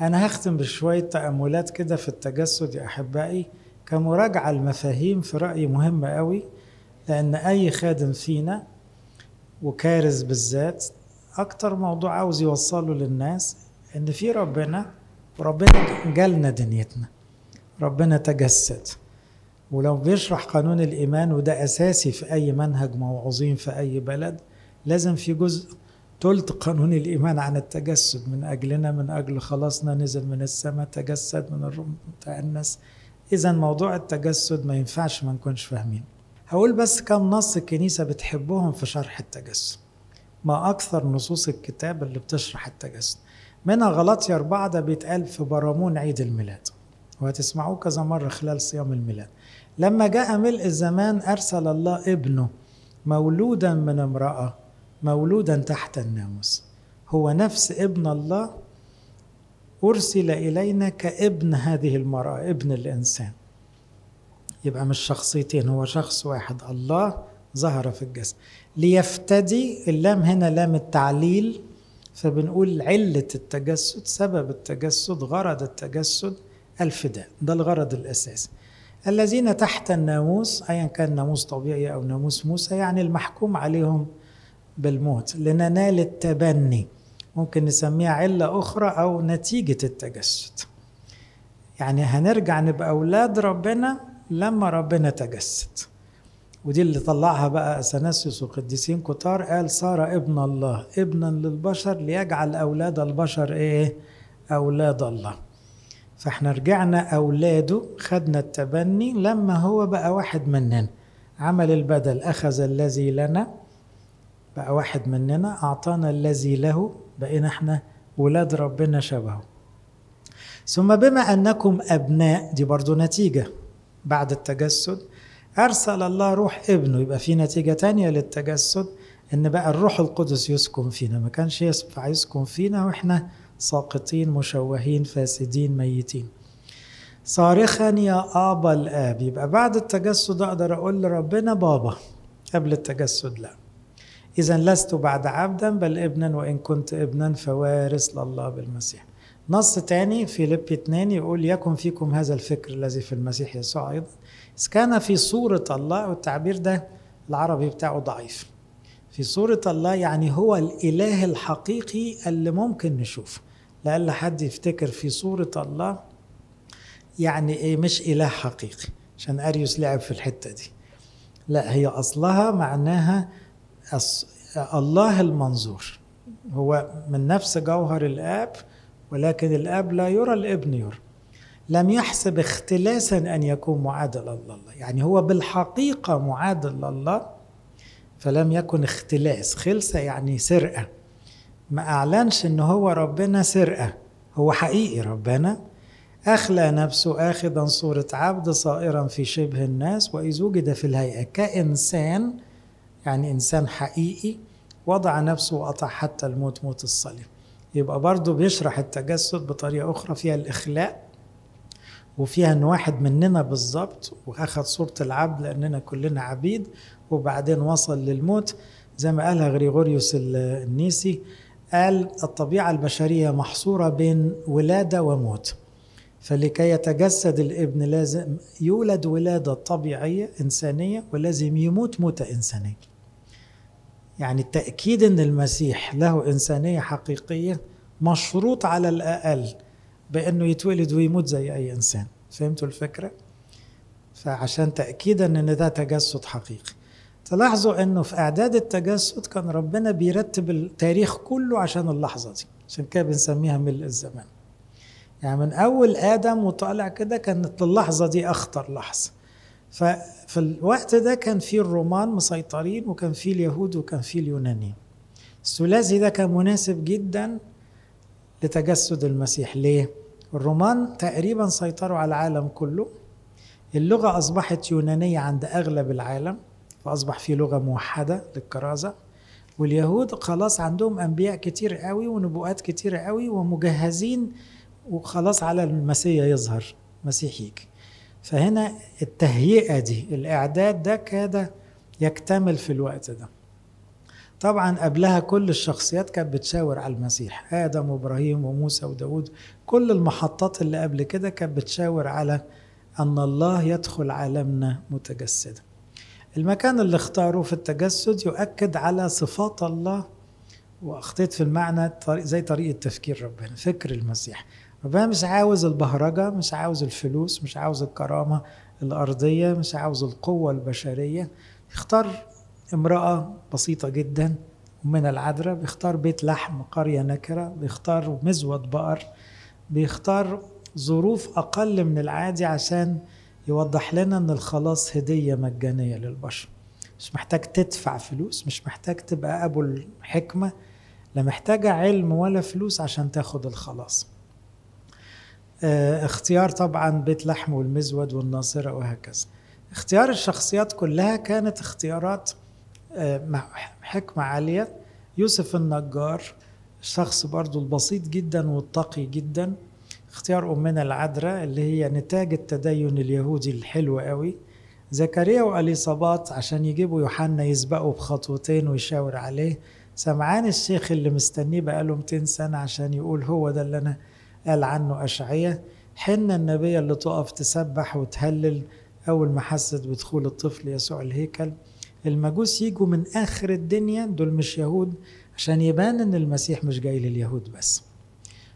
أنا هختم بشوية تأملات كده في التجسد يا أحبائي كمراجعة المفاهيم في رأيي مهمة قوي لأن أي خادم فينا وكارز بالذات أكتر موضوع عاوز يوصله للناس إن في ربنا وربنا جالنا دنيتنا ربنا تجسد. ولو بيشرح قانون الإيمان وده أساسي في أي منهج موعظين في أي بلد لازم في جزء تلت قانون الإيمان عن التجسد من أجلنا من أجل خلاصنا نزل من السماء تجسد من الروم تأنس. إذا موضوع التجسد ما ينفعش ما نكونش فاهمين. هقول بس كم نص الكنيسة بتحبهم في شرح التجسد. ما أكثر نصوص الكتاب اللي بتشرح التجسد. منها غلطي أربعة ده بيتقال في برامون عيد الميلاد. وهتسمعوه كذا مرة خلال صيام الميلاد. لما جاء ملء الزمان أرسل الله ابنه مولودا من امرأة مولودا تحت الناموس. هو نفس ابن الله أرسل إلينا كابن هذه المرأة ابن الإنسان. يبقى مش شخصيتين هو شخص واحد. الله ظهر في الجسد ليفتدي اللام هنا لام التعليل فبنقول علة التجسد سبب التجسد غرض التجسد الفداء. ده الغرض الأساسي. الذين تحت الناموس أيا كان ناموس طبيعي أو ناموس موسى يعني المحكوم عليهم بالموت لننال التبني. ممكن نسميها علة أخرى أو نتيجة التجسد. يعني هنرجع نبقى أولاد ربنا لما ربنا تجسد. ودي اللي طلعها بقى أثناسيوس وقديسين كتار قال صار ابن الله ابنا للبشر ليجعل أولاد البشر إيه؟ أولاد الله. فإحنا رجعنا أولاده خدنا التبني لما هو بقى واحد مننا. عمل البدل أخذ الذي لنا بقى واحد مننا أعطانا الذي له بقينا إحنا ولاد ربنا شبهه. ثم بما أنكم أبناء دي برضو نتيجة بعد التجسد أرسل الله روح ابنه يبقى في نتيجة تانية للتجسد إن بقى الروح القدس يسكن فينا. ما كانش ينفع يسكن فينا وإحنا ساقطين مشوهين فاسدين ميتين. صارخا يا آبا الآب يبقى بعد التجسد أقدر أقول لربنا بابا قبل التجسد لا. إذا لست بعد عبدا بل ابنا وإن كنت ابنا فوارث لله بالمسيح. نص تاني في لب 2 يقول يكن فيكم هذا الفكر الذي في المسيح يسوع أيضا. إذ كان في صورة الله والتعبير ده العربي بتاعه ضعيف. في صورة الله يعني هو الإله الحقيقي اللي ممكن نشوفه. لألا حد يفتكر في صورة الله يعني إيه مش إله حقيقي عشان أريوس لعب في الحتة دي. لا هي أصلها معناها الله المنظور. هو من نفس جوهر الآب ولكن الآب لا يرى الابن يرى. لم يحسب اختلاسا أن يكون معادلا لله يعني هو بالحقيقة معادل لله فلم يكن اختلاس. خلسة يعني سرقة. ما أعلنش إن هو ربنا سرقة. هو حقيقي ربنا. أخلى نفسه آخذا صورة عبد صائرا في شبه الناس وإذ وجد في الهيئة كإنسان يعني إنسان حقيقي وضع نفسه وقطع حتى الموت موت الصليب. يبقى برضه بيشرح التجسد بطريقة أخرى فيها الإخلاء وفيها إن واحد مننا بالظبط وأخذ صورة العبد لأننا كلنا عبيد وبعدين وصل للموت. زي ما قالها غريغوريوس النيسي قال الطبيعة البشرية محصورة بين ولادة وموت. فلكي يتجسد الابن لازم يولد ولادة طبيعية إنسانية ولازم يموت موتة إنسانية. يعني التأكيد أن المسيح له إنسانية حقيقية مشروط على الأقل بأنه يتولد ويموت زي أي إنسان. فهمتوا الفكرة؟ فعشان تأكيدا أن ده تجسد حقيقي. تلاحظوا أنه في إعداد التجسد كان ربنا بيرتب التاريخ كله عشان اللحظة دي عشان كده بنسميها ملء الزمان. يعني من أول آدم وطالع كده كانت اللحظة دي أخطر لحظة. ففي الوقت ده كان في الرومان مسيطرين وكان في اليهود وكان في اليونانيين. الثلاثي ده كان مناسب جدا لتجسد المسيح. ليه؟ الرومان تقريبا سيطروا على العالم كله. اللغة أصبحت يونانية عند أغلب العالم فأصبح في لغة موحدة للكرازة. واليهود خلاص عندهم أنبياء كتير قوي ونبوءات كتير قوي ومجهزين وخلاص على المسيح يظهر مسيح يجي. فهنا التهيئة دي الإعداد ده كاد يكتمل في الوقت ده. طبعا قبلها كل الشخصيات كانت بتشاور على المسيح آدم وإبراهيم وموسى وداود كل المحطات اللي قبل كده كانت بتشاور على أن الله يدخل عالمنا متجسدا. المكان اللي اختاره في التجسد يؤكد على صفات الله وأخطيت في المعنى زي طريقة تفكير ربنا فكر المسيح. ربنا مش عاوز البهرجة مش عاوز الفلوس مش عاوز الكرامة الأرضية مش عاوز القوة البشرية. يختار امرأة بسيطة جدا من العذراء بيختار بيت لحم قرية نكرة بيختار مزود بقر بيختار ظروف أقل من العادي عشان يوضح لنا أن الخلاص هدية مجانية للبشر. مش محتاج تدفع فلوس مش محتاج تبقى أبو الحكمة لا محتاجة علم ولا فلوس عشان تاخد الخلاص. اختيار طبعا بيت لحم والمزود والناصرة وهكذا. اختيار الشخصيات كلها كانت اختيارات آه حكمة عالية. يوسف النجار شخص برضو البسيط جدا والتقي جدا. اختيار أمنا العذراء اللي هي نتاج التدين اليهودي الحلو قوي. زكريا وأليصابات عشان يجيبوا يوحنا يسبقوا بخطوتين ويشاور عليه. سمعان الشيخ اللي مستنيه بقاله 200 سنة عشان يقول هو ده اللي أنا قال عنه أشعية حنة النبية اللي تقف تسبح وتهلل أول ما حست بدخول الطفل يسوع الهيكل. المجوس يجوا من آخر الدنيا دول مش يهود عشان يبان إن المسيح مش جاي لليهود بس.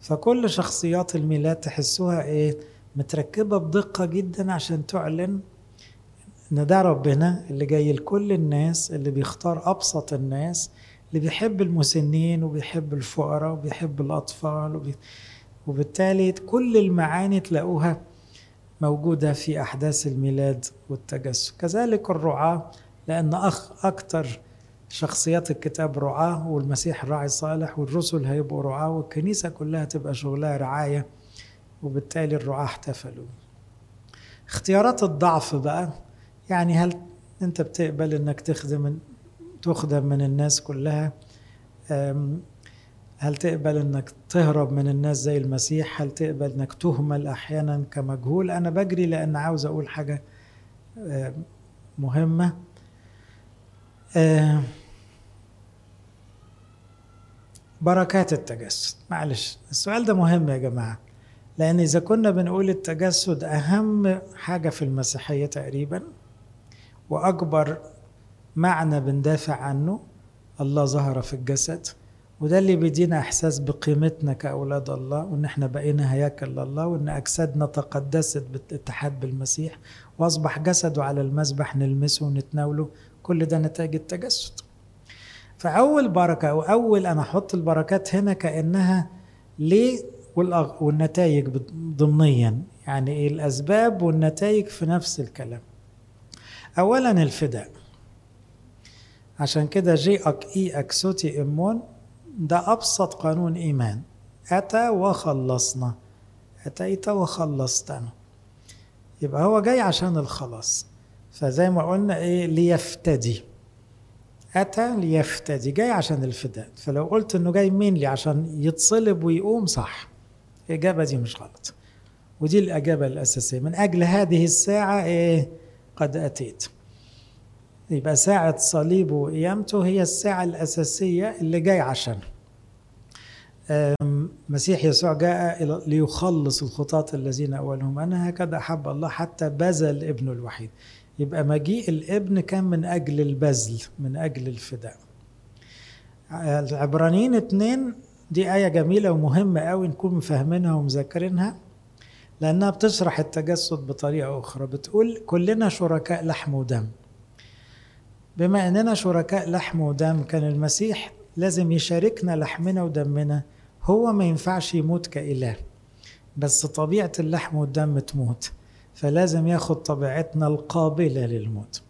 فكل شخصيات الميلاد تحسوها إيه؟ متركبة بدقة جدا عشان تعلن إن ده ربنا اللي جاي لكل الناس اللي بيختار أبسط الناس اللي بيحب المسنين وبيحب الفقراء وبيحب الأطفال وبي... وبالتالي كل المعاني تلاقوها موجودة في أحداث الميلاد والتجسد كذلك الرعاة لأن أخ أكتر شخصيات الكتاب رعاة والمسيح راعي صالح والرسل هيبقوا رعاة والكنيسة كلها تبقى شغلها رعاية وبالتالي الرعاة احتفلوا. اختيارات الضعف بقى يعني هل أنت بتقبل إنك تخدم تخدم من الناس كلها؟ هل تقبل إنك تهرب من الناس زي المسيح؟ هل تقبل إنك تهمل أحيانا كمجهول؟ أنا بجري لأن عاوز أقول حاجة مهمة. بركات التجسد. معلش السؤال ده مهم يا جماعة لأن إذا كنا بنقول التجسد أهم حاجة في المسيحية تقريبا وأكبر معنى بندافع عنه الله ظهر في الجسد. وده اللي بيدينا إحساس بقيمتنا كأولاد الله وإن إحنا بقينا هياكل لله وإن أجسادنا تقدست بالاتحاد بالمسيح وأصبح جسده على المذبح نلمسه ونتناوله. كل ده نتاج التجسد. فأول بركة أو أول أنا أحط البركات هنا كأنها ليه والنتائج ضمنيا. يعني إيه؟ الأسباب والنتائج في نفس الكلام. اولا الفداء. عشان كده جي اك إي أكسوتي إمون ده أبسط قانون إيمان. أتى وخلصنا. أتيت وخلصتنا. يبقى هو جاي عشان الخلاص. فزي ما قلنا إيه ليفتدي. أتى ليفتدي. جاي عشان الفداء. فلو قلت إنه جاي مين لي عشان يتصلب ويقوم صح. الإجابة دي مش غلط. ودي الإجابة الأساسية. من أجل هذه الساعة إيه؟ قد أتيت. يبقى ساعة صليبه وقيامته هي الساعة الأساسية اللي جاي عشان. مسيح يسوع جاء ليخلص الخطاة الذين أولهم. أنا هكذا أحب الله حتى بذل ابنه الوحيد. يبقى مجيء الابن كان من أجل البذل من أجل الفداء. العبرانيين اتنين دي آية جميلة ومهمة قوي نكون فاهمينها ومذاكرينها لأنها بتشرح التجسد بطريقة أخرى. بتقول كلنا شركاء لحم ودم. بما أننا شركاء لحم ودم كان المسيح لازم يشاركنا لحمنا ودمنا. هو ما ينفعش يموت كإله بس طبيعة اللحم والدم تموت فلازم ياخد طبيعتنا القابلة للموت.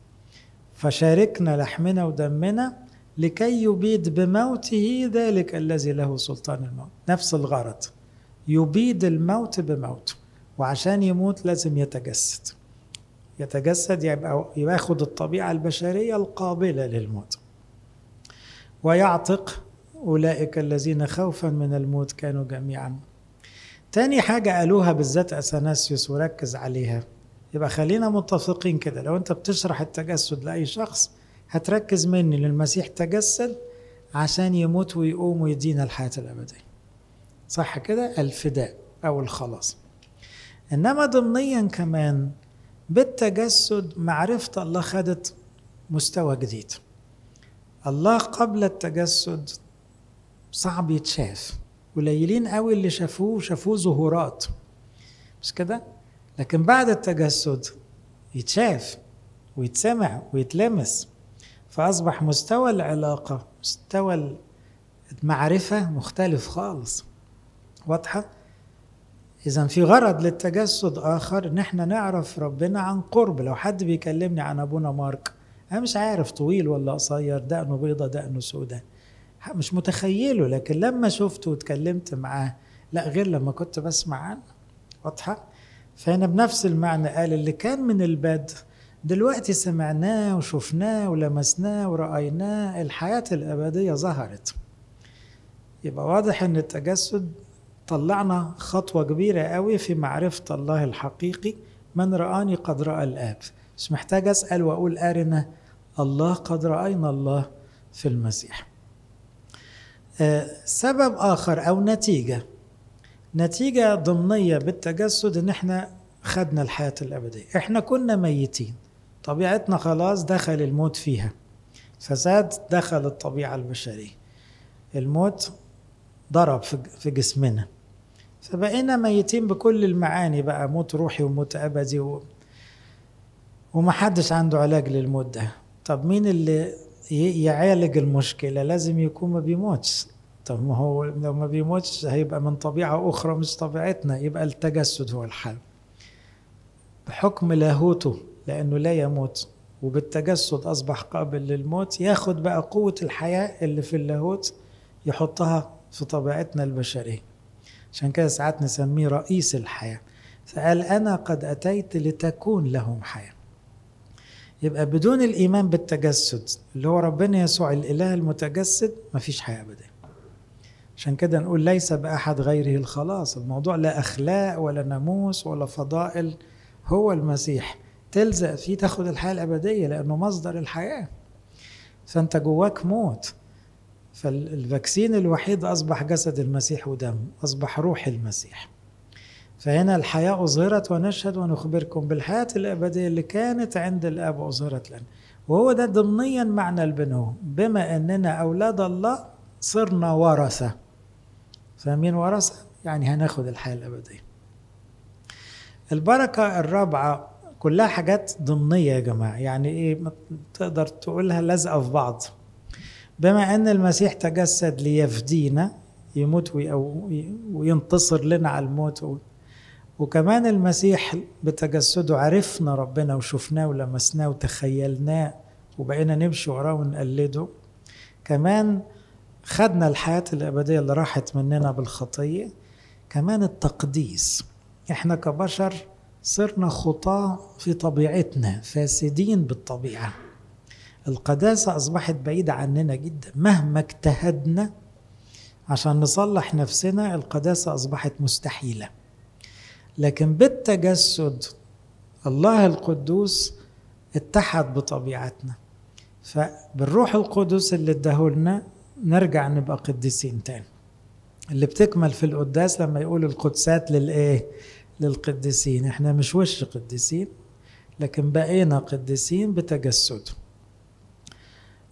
فشاركنا لحمنا ودمنا لكي يبيد بموته ذلك الذي له سلطان الموت. نفس الغرض يبيد الموت بموت وعشان يموت لازم يتجسد. يتجسد يبقى ياخد الطبيعة البشرية القابلة للموت. ويعتق أولئك الذين خوفا من الموت كانوا جميعا. تاني حاجة قالوها بالذات أثناسيوس وركز عليها. يبقى خلينا متفقين كده لو أنت بتشرح التجسد لأي شخص هتركز مني للمسيح تجسد عشان يموت ويقوم ويدينا الحياة الأبدية. صح كده؟ الفداء أو الخلاص. إنما ضمنيا كمان بالتجسد معرفة الله خدت مستوى جديد. الله قبل التجسد صعب يتشاف. قليلين قوي اللي شافوه شافوه ظهورات. مش كده؟ لكن بعد التجسد يتشاف ويتسمع ويتلمس. فأصبح مستوى العلاقة مستوى المعرفة مختلف خالص. واضحة؟ إذا في غرض للتجسد آخر إن إحنا نعرف ربنا عن قرب. لو حد بيكلمني عن أبونا مارك أنا مش عارف طويل ولا قصير دقنه بيضة دقنه سودة. مش متخيله. لكن لما شفته واتكلمت معاه لا غير لما كنت بسمع عنه. واضحة؟ فهنا بنفس المعنى قال اللي كان من البدء دلوقتي سمعناه وشفناه ولمسناه ورأيناه الحياة الأبدية ظهرت. يبقى واضح إن التجسد طلعنا خطوة كبيرة قوي في معرفة الله الحقيقي. من رآني قد رأى الآب. مش محتاج أسأل وأقول أرنا الله قد رأينا الله في المسيح. آه سبب آخر أو نتيجة. نتيجة ضمنية بالتجسد إن إحنا خدنا الحياة الأبدية. إحنا كنا ميتين. طبيعتنا خلاص دخل الموت فيها. فساد دخل الطبيعة البشرية. الموت ضرب في جسمنا. فبقينا ميتين بكل المعاني بقى موت روحي وموت أبدي و... ومحدش عنده علاج للموت ده. طب مين اللي يعالج المشكلة؟ لازم يكون ما بيموتش. طب ما هو لو ما بيموتش هيبقى من طبيعة أخرى مش طبيعتنا يبقى التجسد هو الحل. بحكم لاهوته لأنه لا يموت وبالتجسد أصبح قابل للموت ياخد بقى قوة الحياة اللي في اللاهوت يحطها في طبيعتنا البشرية. عشان كده ساعات نسميه رئيس الحياة. فقال أنا قد أتيت لتكون لهم حياة. يبقى بدون الإيمان بالتجسد اللي هو ربنا يسوع الإله المتجسد مفيش حياة أبدا. عشان كده نقول ليس بأحد غيره الخلاص. الموضوع لا أخلاق ولا ناموس ولا فضائل. هو المسيح. تلزق فيه تاخد الحياة الأبدية لأنه مصدر الحياة. فأنت جواك موت. فالفاكسين الوحيد أصبح جسد المسيح ودم أصبح روح المسيح. فهنا الحياة أظهرت ونشهد ونخبركم بالحياة الأبدية اللي كانت عند الآب أظهرت لنا. وهو ده ضمنيا معنى البنو بما أننا أولاد الله صرنا ورثة. فاهمين ورثة؟ يعني هناخد الحياة الأبدية. البركة الرابعة كلها حاجات ضمنية يا جماعة. يعني إيه؟ تقدر تقولها لازقة في بعض. بما أن المسيح تجسد ليفدينا يموت وينتصر لنا على الموت وكمان المسيح بتجسده عرفنا ربنا وشفناه ولمسناه وتخيلناه وبقينا نمشي وراه ونقلده. كمان خدنا الحياة الأبدية اللي راحت مننا بالخطية. كمان التقديس. إحنا كبشر صرنا خطاة في طبيعتنا فاسدين بالطبيعة. القداسة أصبحت بعيدة عننا جدا. مهما اجتهدنا عشان نصلح نفسنا القداسة أصبحت مستحيلة. لكن بالتجسد الله القدوس اتحد بطبيعتنا. فبالروح القدس اللي اداهولنا نرجع نبقى قديسين تاني. اللي بتكمل في القداس لما يقول القدسات للإيه؟ للقديسين. إحنا مش وش قديسين لكن بقينا قديسين بتجسده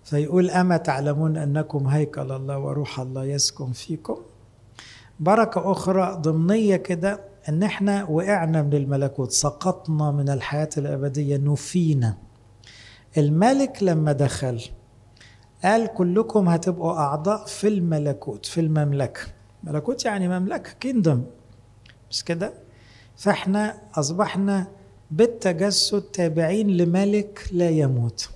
فيقول أما تعلمون أنكم هيكل الله وروح الله يسكن فيكم؟ بركة أخرى ضمنية كده أن إحنا وقعنا من الملكوت سقطنا من الحياة الأبدية نفينا. الملك لما دخل قال كلكم هتبقوا أعضاء في الملكوت في المملكة. ملكوت يعني مملكة كيندم مش كده؟ فإحنا أصبحنا بالتجسد تابعين لملك لا يموت.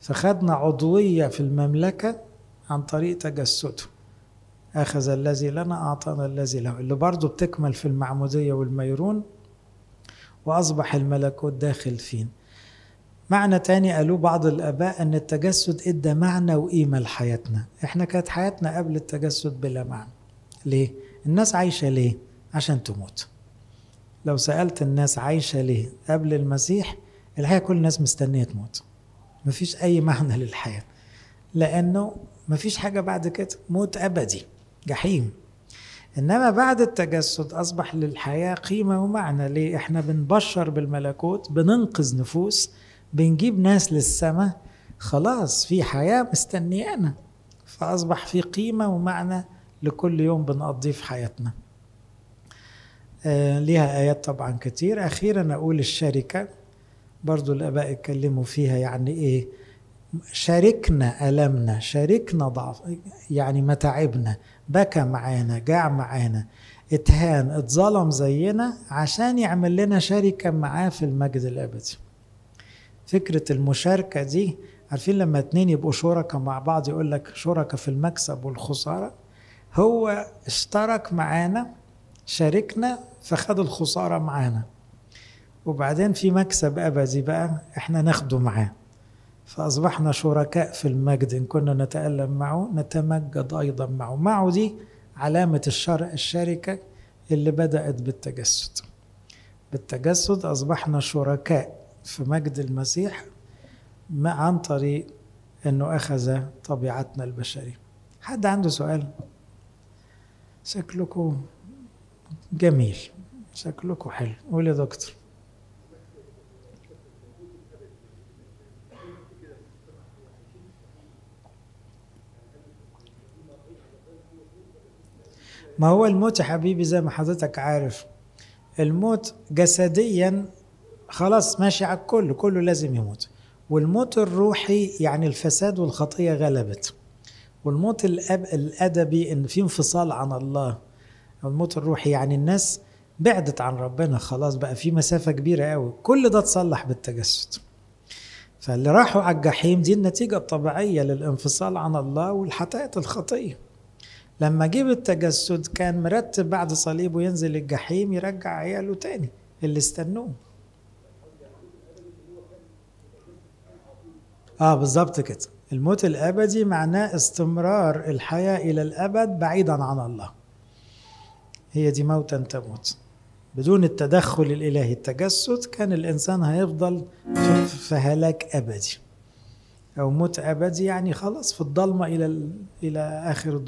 فخدنا عضوية في المملكة عن طريق تجسده. أخذ الذي لنا أعطانا الذي له. اللي برضه بتكمل في المعمودية والميرون وأصبح الملكوت داخل فين. معنى تاني قالوه بعض الآباء أن التجسد إدى معنى وقيمة لحياتنا. إحنا كانت حياتنا قبل التجسد بلا معنى. ليه؟ الناس عايشة ليه؟ عشان تموت. لو سألت الناس عايشة ليه قبل المسيح الحقيقة كل الناس مستنية تموت. مفيش أي معنى للحياة لأنه مفيش حاجة بعد كده موت أبدي جحيم. إنما بعد التجسد أصبح للحياة قيمة ومعنى ليه؟ إحنا بنبشر بالملكوت بننقذ نفوس بنجيب ناس للسماء خلاص في حياة مستنيانا. فأصبح في قيمة ومعنى لكل يوم بنقضيه في حياتنا. آه ليها آيات طبعا كتير. أخيرا أقول الشركة برضو الآباء اتكلموا فيها يعني إيه؟ شاركنا ألمنا شاركنا ضعف يعني متاعبنا بكى معانا جاع معانا اتهان اتظلم زينا عشان يعمل لنا شركة معاه في المجد الأبدي. فكرة المشاركة دي عارفين لما اتنين يبقوا شركاء مع بعض يقول لك شركاء في المكسب والخسارة؟ هو اشترك معانا شاركنا فخد الخسارة معانا. وبعدين في مكسب أبدي بقى إحنا ناخده معاه. فأصبحنا شركاء في المجد إن كنا نتألم معه نتمجد أيضا معه. معه دي علامة الشرع الشركة اللي بدأت بالتجسد. بالتجسد أصبحنا شركاء في مجد المسيح عن طريق أنه أخذ طبيعتنا البشرية. حد عنده سؤال؟ شكلكم جميل. شكلكم حلو. قول يا دكتور. ما هو الموت يا حبيبي زي ما حضرتك عارف. الموت جسديا خلاص ماشي على الكل كله لازم يموت. والموت الروحي يعني الفساد والخطية غلبت. والموت الأدبي إن في انفصال عن الله. الموت الروحي يعني الناس بعدت عن ربنا خلاص بقى في مسافة كبيرة قوي. كل ده اتصلح بالتجسد. فاللي راحوا على الجحيم دي النتيجة الطبيعية للانفصال عن الله والحتاية الخطية. لما جيب التجسد كان مرتب بعد صليبه ينزل الجحيم يرجع عياله تاني اللي استنوه. آه بالظبط كده. الموت الأبدي معناه استمرار الحياة إلى الأبد بعيدا عن الله. هي دي موتا تموت. بدون التدخل الإلهي التجسد كان الإنسان هيفضل في هلاك أبدي. أو موت أبدي يعني خلاص في الضلمة إلى إلى آخر الظهور